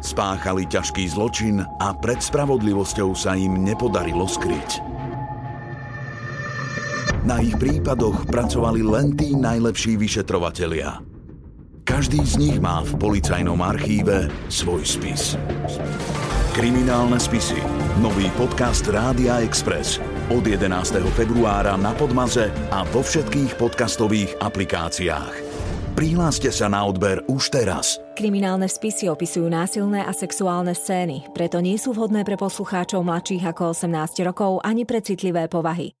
Spáchali ťažký zločin a pred spravodlivosťou sa im nepodarilo skryť. Na ich prípadoch pracovali len tí najlepší vyšetrovatelia. Každý z nich má v policajnom archíve svoj spis. Kriminálne spisy. Nový podcast Rádia Express. Od 11. februára na Podmaze a vo všetkých podcastových aplikáciách. Prihláste sa na odber už teraz. Kriminálne spisy opisujú násilné a sexuálne scény, preto nie sú vhodné pre poslucháčov mladších ako 18 rokov ani pre citlivé povahy.